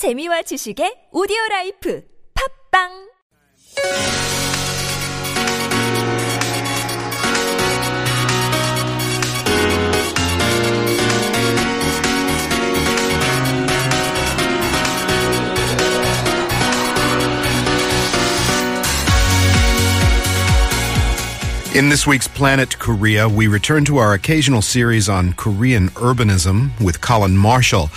재미와 지식의 오디오 라이프. 팝빵 In this week's Planet Korea, we return to our occasional series on Korean urbanism with Colin Marshall.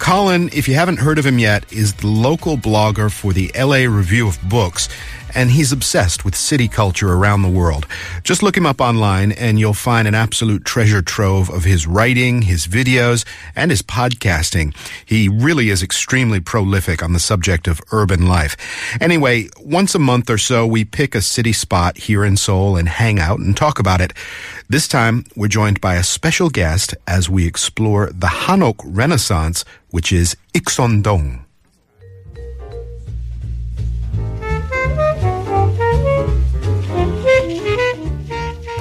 Colin, if you haven't heard of him yet, is the local blogger for the LA Review of Books, and he's obsessed with city culture around the world. Just look him up online and you'll find an absolute treasure trove of his writing, his videos, and his podcasting. He really is extremely prolific on the subject of urban life. Anyway, once a month or so, we pick a city spot here in Seoul and hang out and talk about it. This time, we're joined by a special guest as we explore the Hanok Renaissance, which is Ikseon-dong.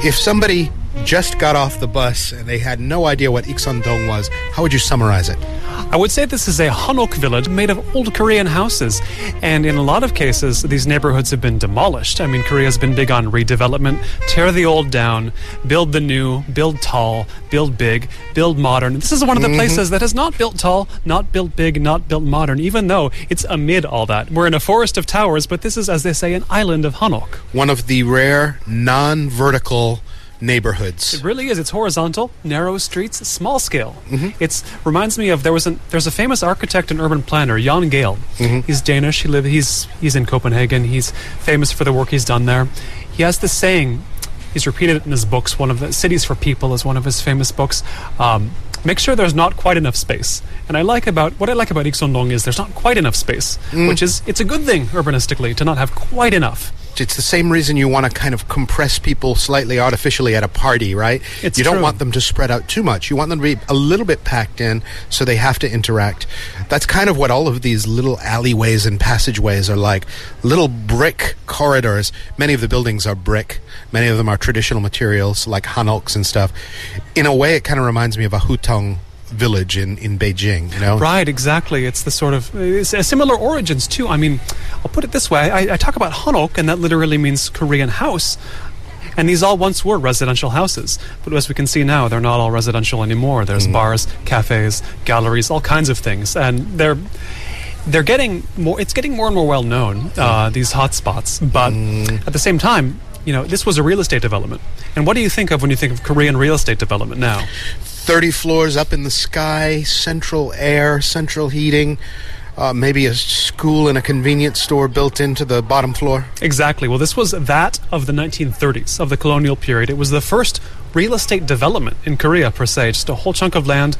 If somebody just got off the bus and they had no idea what Ikseon-dong was, how would you summarize it? I would say this is a Hanok village made of old Korean houses. And in a lot of cases, these neighborhoods have been demolished. I mean, Korea's been big on redevelopment. Tear the old down, build the new, build tall, build big, build modern. This is one of the mm-hmm. places that has not built tall, not built big, not built modern, even though it's amid all that. We're in a forest of towers, but this is, as they say, an island of Hanok. One of the rare non-vertical neighborhoods. It really is. It's horizontal, narrow streets, small scale. Mm-hmm. It's reminds me of there was an there's a famous architect and urban planner, Jan Gehl. Mm-hmm. He's Danish. He live he's he's in Copenhagen. He's famous for the work he's done there. He has this saying. He's repeated it in his books. One of the Cities for People is one of his famous books. Um, make sure there's not quite enough space. And I like about what I like about Ikseon-dong is there's not quite enough space, mm. which is it's a good thing urbanistically to not have quite enough. It's the same reason you want to kind of compress people slightly artificially at a party, right? It's you don't true. want them to spread out too much. You want them to be a little bit packed in so they have to interact. That's kind of what all of these little alleyways and passageways are like. Little brick corridors. Many of the buildings are brick. Many of them are traditional materials like hanoks and stuff. In a way, it kind of reminds me of a hutong village in, in Beijing, you know? Right, exactly. It's the sort of it's a similar origins too. I mean, I'll put it this way: I, I talk about Hanok, and that literally means Korean house. And these all once were residential houses, but as we can see now, they're not all residential anymore. There's mm. bars, cafes, galleries, all kinds of things, and they're they're getting more. It's getting more and more well known. Uh, mm. these hotspots, but mm. at the same time. You know, this was a real estate development. And what do you think of when you think of Korean real estate development now? 30 floors up in the sky, central air, central heating, uh, maybe a school and a convenience store built into the bottom floor. Exactly. Well, this was that of the 1930s, of the colonial period. It was the first real estate development in Korea, per se. Just a whole chunk of land,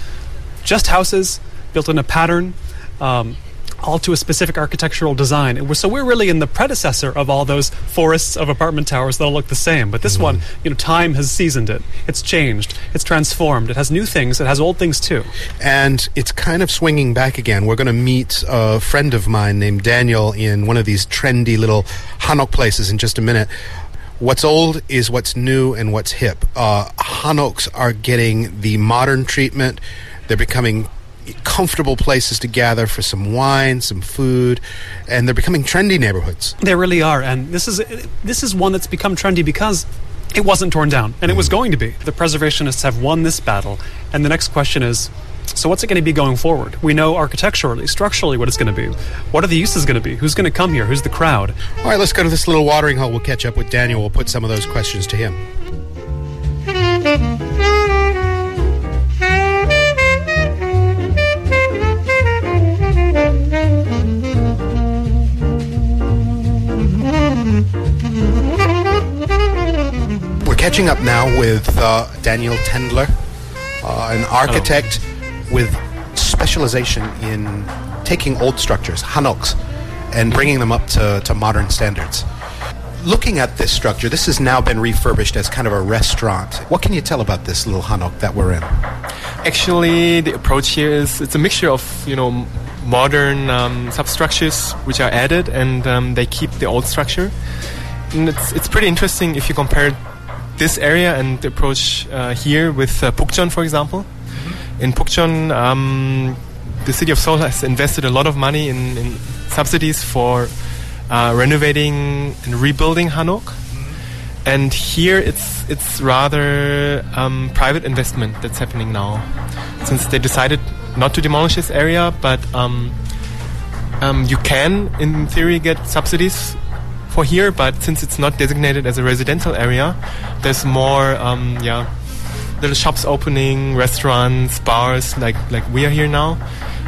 just houses built in a pattern, um, all to a specific architectural design. Was, so we're really in the predecessor of all those forests of apartment towers that all look the same. But this one, you know, time has seasoned it. It's changed. It's transformed. It has new things. It has old things too. And it's kind of swinging back again. We're going to meet a friend of mine named Daniel in one of these trendy little Hanok places in just a minute. What's old is what's new and what's hip. Uh, Hanoks are getting the modern treatment. They're becoming comfortable places to gather for some wine, some food, and they're becoming trendy neighborhoods. They really are, and this is this is one that's become trendy because it wasn't torn down, and it was mm-hmm. going to be. The preservationists have won this battle, and the next question is. So what's it going to be going forward? We know architecturally, structurally what it's going to be. What are the uses going to be? Who's going to come here? Who's the crowd? All right, let's go to this little watering hole. We'll catch up with Daniel. We'll put some of those questions to him. Catching up now with uh, Daniel Tendler, uh, an architect with specialization in taking old structures, hanoks, and bringing them up to, to modern standards. Looking at this structure, this has now been refurbished as kind of a restaurant. What can you tell about this little hanok that we're in? Actually, the approach here is it's a mixture of you know modern um, substructures which are added, and um, they keep the old structure. And it's it's pretty interesting if you compare this area and the approach uh, here with uh, Bukchon, for example. In Bukchon, um, the city of Seoul has invested a lot of money in, in subsidies for uh, renovating and rebuilding Hanok. And here it's it's rather um, private investment that's happening now, since they decided not to demolish this area, but um, um, you can, in theory, get subsidies for here. But since it's not designated as a residential area, there's more, um, yeah, little shops opening, restaurants, bars, like like we are here now.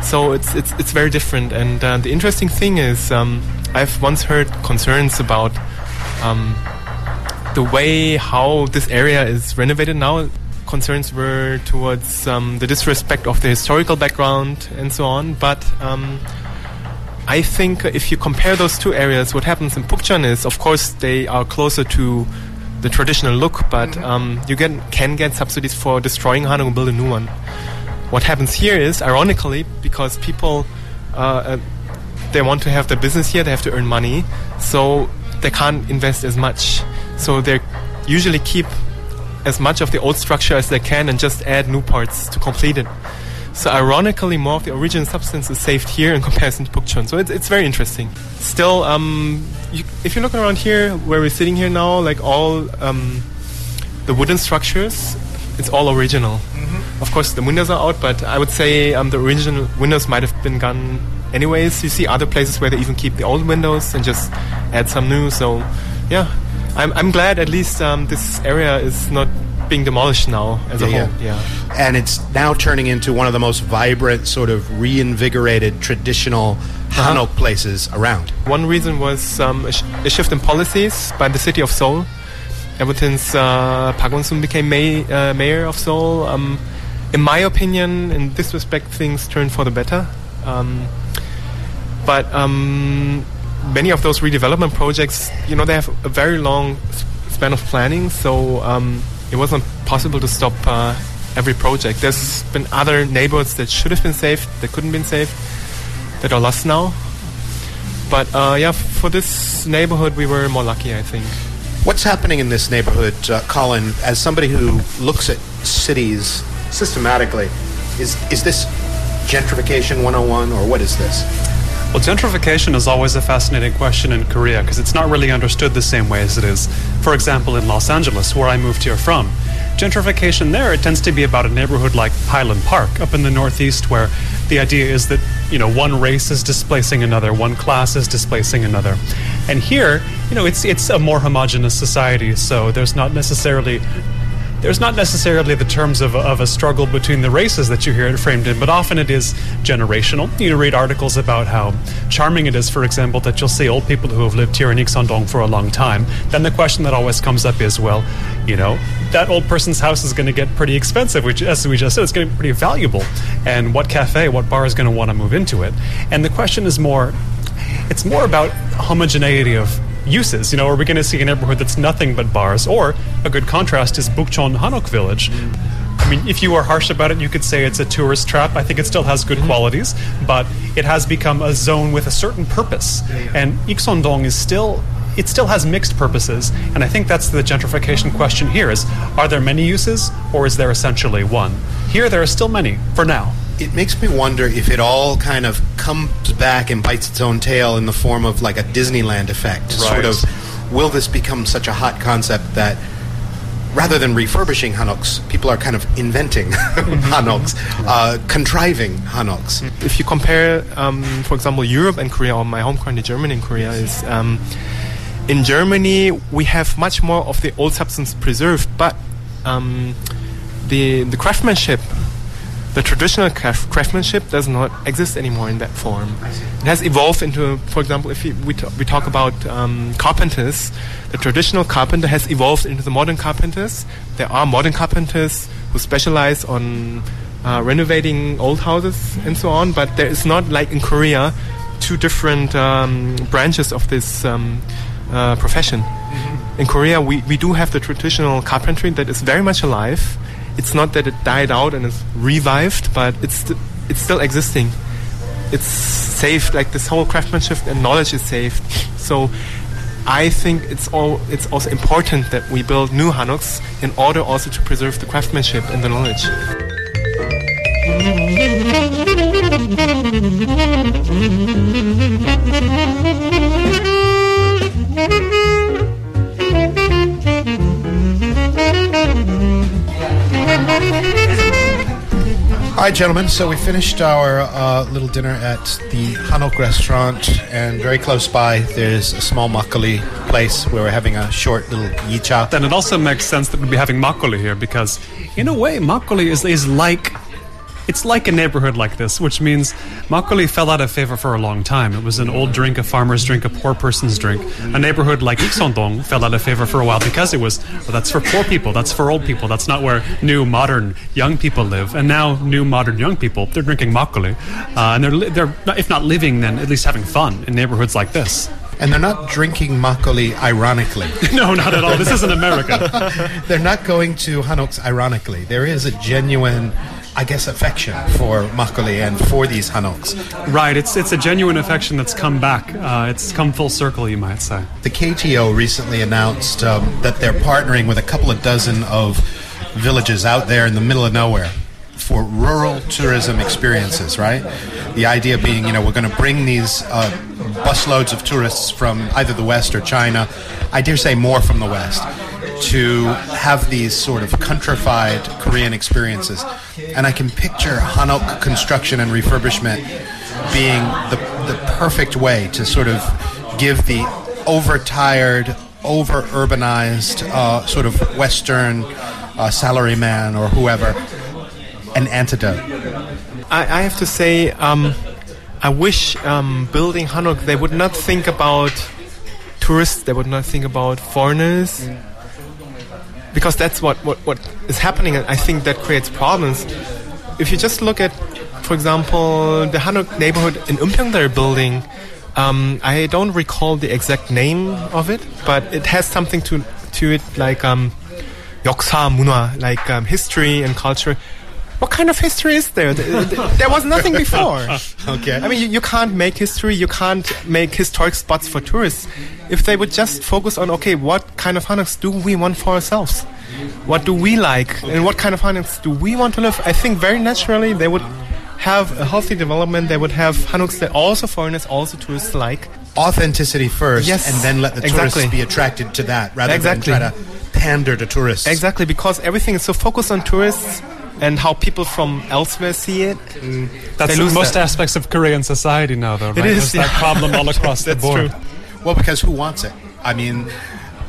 So it's it's it's very different. And uh, the interesting thing is, um, I've once heard concerns about um, the way how this area is renovated now. Concerns were towards um, the disrespect of the historical background and so on. But um, I think if you compare those two areas, what happens in Bukchon is, of course, they are closer to the traditional look, but um, you get, can get subsidies for destroying Hanok and build a new one. What happens here is, ironically, because people uh, uh, they want to have their business here, they have to earn money, so they can't invest as much. So they usually keep as much of the old structure as they can and just add new parts to complete it. So ironically, more of the original substance is saved here in comparison to Bukchon. So it's, it's very interesting. Still, um, you, if you look around here, where we're sitting here now, like all um, the wooden structures, it's all original. Of course, the windows are out, but I would say um, the original windows might have been gone anyways. You see other places where they even keep the old windows and just add some new. So, yeah, I'm, I'm glad at least um, this area is not being demolished now as a whole. yeah. Yeah. And it's now turning into one of the most vibrant, sort of reinvigorated, traditional Hanok places around. One reason was um, a, sh- a shift in policies by the city of Seoul. Ever since uh, Park Won-soon became may- uh, mayor of Seoul, um, in my opinion, in this respect, things turned for the better. Um, but um, many of those redevelopment projects, you know, they have a very long span of planning, so um, it wasn't possible to stop uh, every project. There's been other neighborhoods that should have been saved, that couldn't been saved, that are lost now. But uh, yeah, for this neighborhood, we were more lucky, I think. What's happening in this neighborhood, uh, Colin, as somebody who looks at cities systematically? Is, is this gentrification 101 or what is this? Well, gentrification is always a fascinating question in Korea because it's not really understood the same way as it is, for example, in Los Angeles, where I moved here from. Gentrification there, it tends to be about a neighborhood like Highland Park up in the Northeast, where the idea is that, you know, one race is displacing another, one class is displacing another. And here, you know, it's, it's a more homogenous society, so there's not necessarily there's not necessarily the terms of, of a struggle between the races that you hear it framed in, but often it is generational. You read articles about how charming it is, for example, that you'll see old people who have lived here in Ikseon-dong for a long time. Then the question that always comes up is, well, you know, that old person's house is going to get pretty expensive, which, as we just said, it's going to be pretty valuable. And what cafe, what bar is going to want to move into it? And the question is more, it's more about homogeneity of uses. You know, are we going to see a neighborhood that's nothing but bars? Or a good contrast is Bukchon Hanok Village. I mean, if you are harsh about it, you could say it's a tourist trap. I think it still has good mm-hmm. qualities, but it has become a zone with a certain purpose. And Ikseon-dong is still it still has mixed purposes, and I think that's the gentrification question here is are there many uses or is there essentially one? Here there are still many for now. It makes me wonder if it all kind of comes back and bites its own tail in the form of like a Disneyland effect. Right. Sort of, will this become such a hot concept that rather than refurbishing Hanoks, people are kind of inventing Hanoks, uh, contriving Hanoks? If you compare, um, for example, Europe and Korea, or my home country, Germany and Korea, is um, in Germany we have much more of the old substance preserved, but um, the the craftsmanship, the traditional craft, craftsmanship, does not exist anymore in that form. It has evolved into, for example, if we, t- we talk about um, carpenters, the traditional carpenter has evolved into the modern carpenters. There are modern carpenters who specialize on uh, renovating old houses and so on, but there is not like in Korea two different um, branches of this um, uh, profession. In Korea, we, we do have the traditional carpentry that is very much alive. It's not that it died out and is revived, but it's it's still existing. It's saved, like this whole craftsmanship and knowledge is saved. So I think it's all it's also important that we build new hanoks in order also to preserve the craftsmanship and the knowledge. All right, gentlemen. So we finished our uh, little dinner at the Hanok restaurant, and very close by there's a small makgeolli place where we're having a short little yicha. Then it also makes sense that we'd be having makgeolli here because, in a way, makgeolli is, is like it's like a neighborhood like this, which means makgeolli fell out of favor for a long time. It was an old drink, a farmer's drink, a poor person's drink. A neighborhood like Ikseondong fell out of favor for a while because it was, well, that's for poor people, that's for old people, that's not where new, modern, young people live. And now, new, modern, young people, they're drinking makgeolli. Uh, and they're, they're, if not living, then at least having fun in neighborhoods like this. And they're not drinking makgeolli ironically. No, not at all. This isn't America. they're not going to Hanoks ironically. There is a genuine, I guess, affection for makgeolli and for these Hanoks. right, it's, it's a genuine affection that's come back. Uh, it's come full circle, you might say. The KTO recently announced um, that they're partnering with a couple of dozen of villages out there in the middle of nowhere for rural tourism experiences, right? The idea being, you know, we're going to bring these uh, busloads of tourists from either the West or China, I dare say more from the West, to have these sort of countrified Korean experiences. And I can picture Hanok construction and refurbishment being the, the perfect way to sort of give the overtired, over urbanized, uh, sort of Western uh, salaryman or whoever an antidote. I, I have to say, um, I wish um, building Hanok, they would not think about tourists, they would not think about foreigners. Because that's what, what, what is happening, and I think that creates problems. If you just look at, for example, the Hanok neighborhood in Eunpyeong they're building, um, I don't recall the exact name of it, but it has something to, to it like um, 역사 문화, like um, history and culture. What kind of history is there? Th- th- there was nothing before. Okay. I mean, you, you can't make history, you can't make historic spots for tourists. If they would just focus on, okay, what kind of Hanoks do we want for ourselves? What do we like? And what kind of Hanoks do we want to live? I think very naturally they would have a healthy development. They would have Hanoks that also foreigners, also tourists like. Authenticity first, Yes, and then let the exactly. tourists be attracted to that rather Exactly. than try to pander to tourists. Exactly, because everything is so focused on tourists and how people from elsewhere see it. Mm, that's They lose most that. aspects of Korean society now, though, right? is, There's that problem all across the board. true. Well, because who wants it? I mean,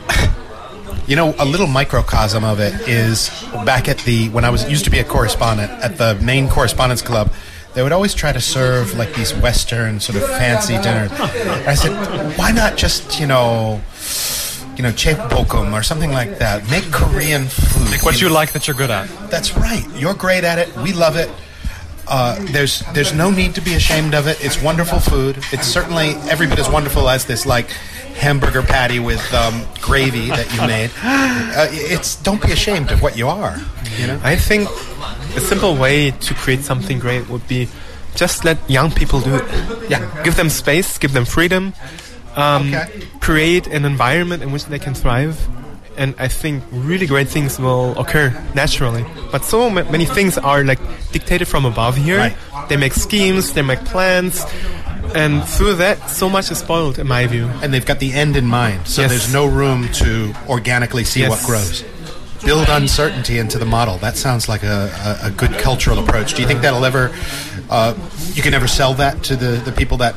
you know, a little microcosm of it is back at the when I was used to be a correspondent at the main correspondence club. They would always try to serve like these Western sort of fancy dinners. I said, why not just you know, you know, bokum or something like that? Make Korean food. Make what you like that you're good at. That's right. You're great at it. We love it. Uh, there's there's no need to be ashamed of it. It's wonderful food. It's certainly every bit as wonderful as this like hamburger patty with um, gravy that you made. Uh, it's don't be ashamed of what you are. You know. I think a simple way to create something great would be just let young people do it. Yeah. Give them space, give them freedom, um, Okay. create an environment in which they can thrive. And I think really great things will occur naturally. But so ma- many things are like dictated from above here. Right. They make schemes, they make plans, and through that, so much is spoiled, in my view. And they've got the end in mind, so Yes. there's no room to organically see Yes. what grows. Build uncertainty into the model. That sounds like a, a, a good cultural approach. Do you think that'll ever, uh, you can ever sell that to the, the people that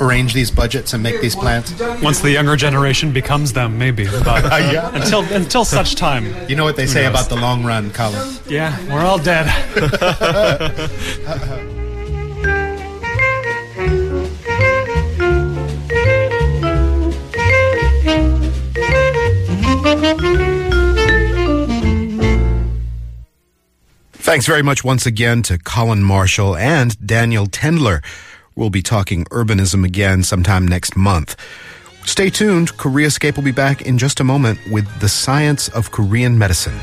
arrange these budgets and make these plans? Once the younger generation becomes them, maybe. But Yeah. Uh, until until such time, You know what they say knows? about the long run, Colin? yeah, we're all dead. Thanks very much once again to Colin Marshall and Daniel Tendler. We'll be talking urbanism again sometime next month. Stay tuned. Koreascape will be back in just a moment with the science of Korean medicine.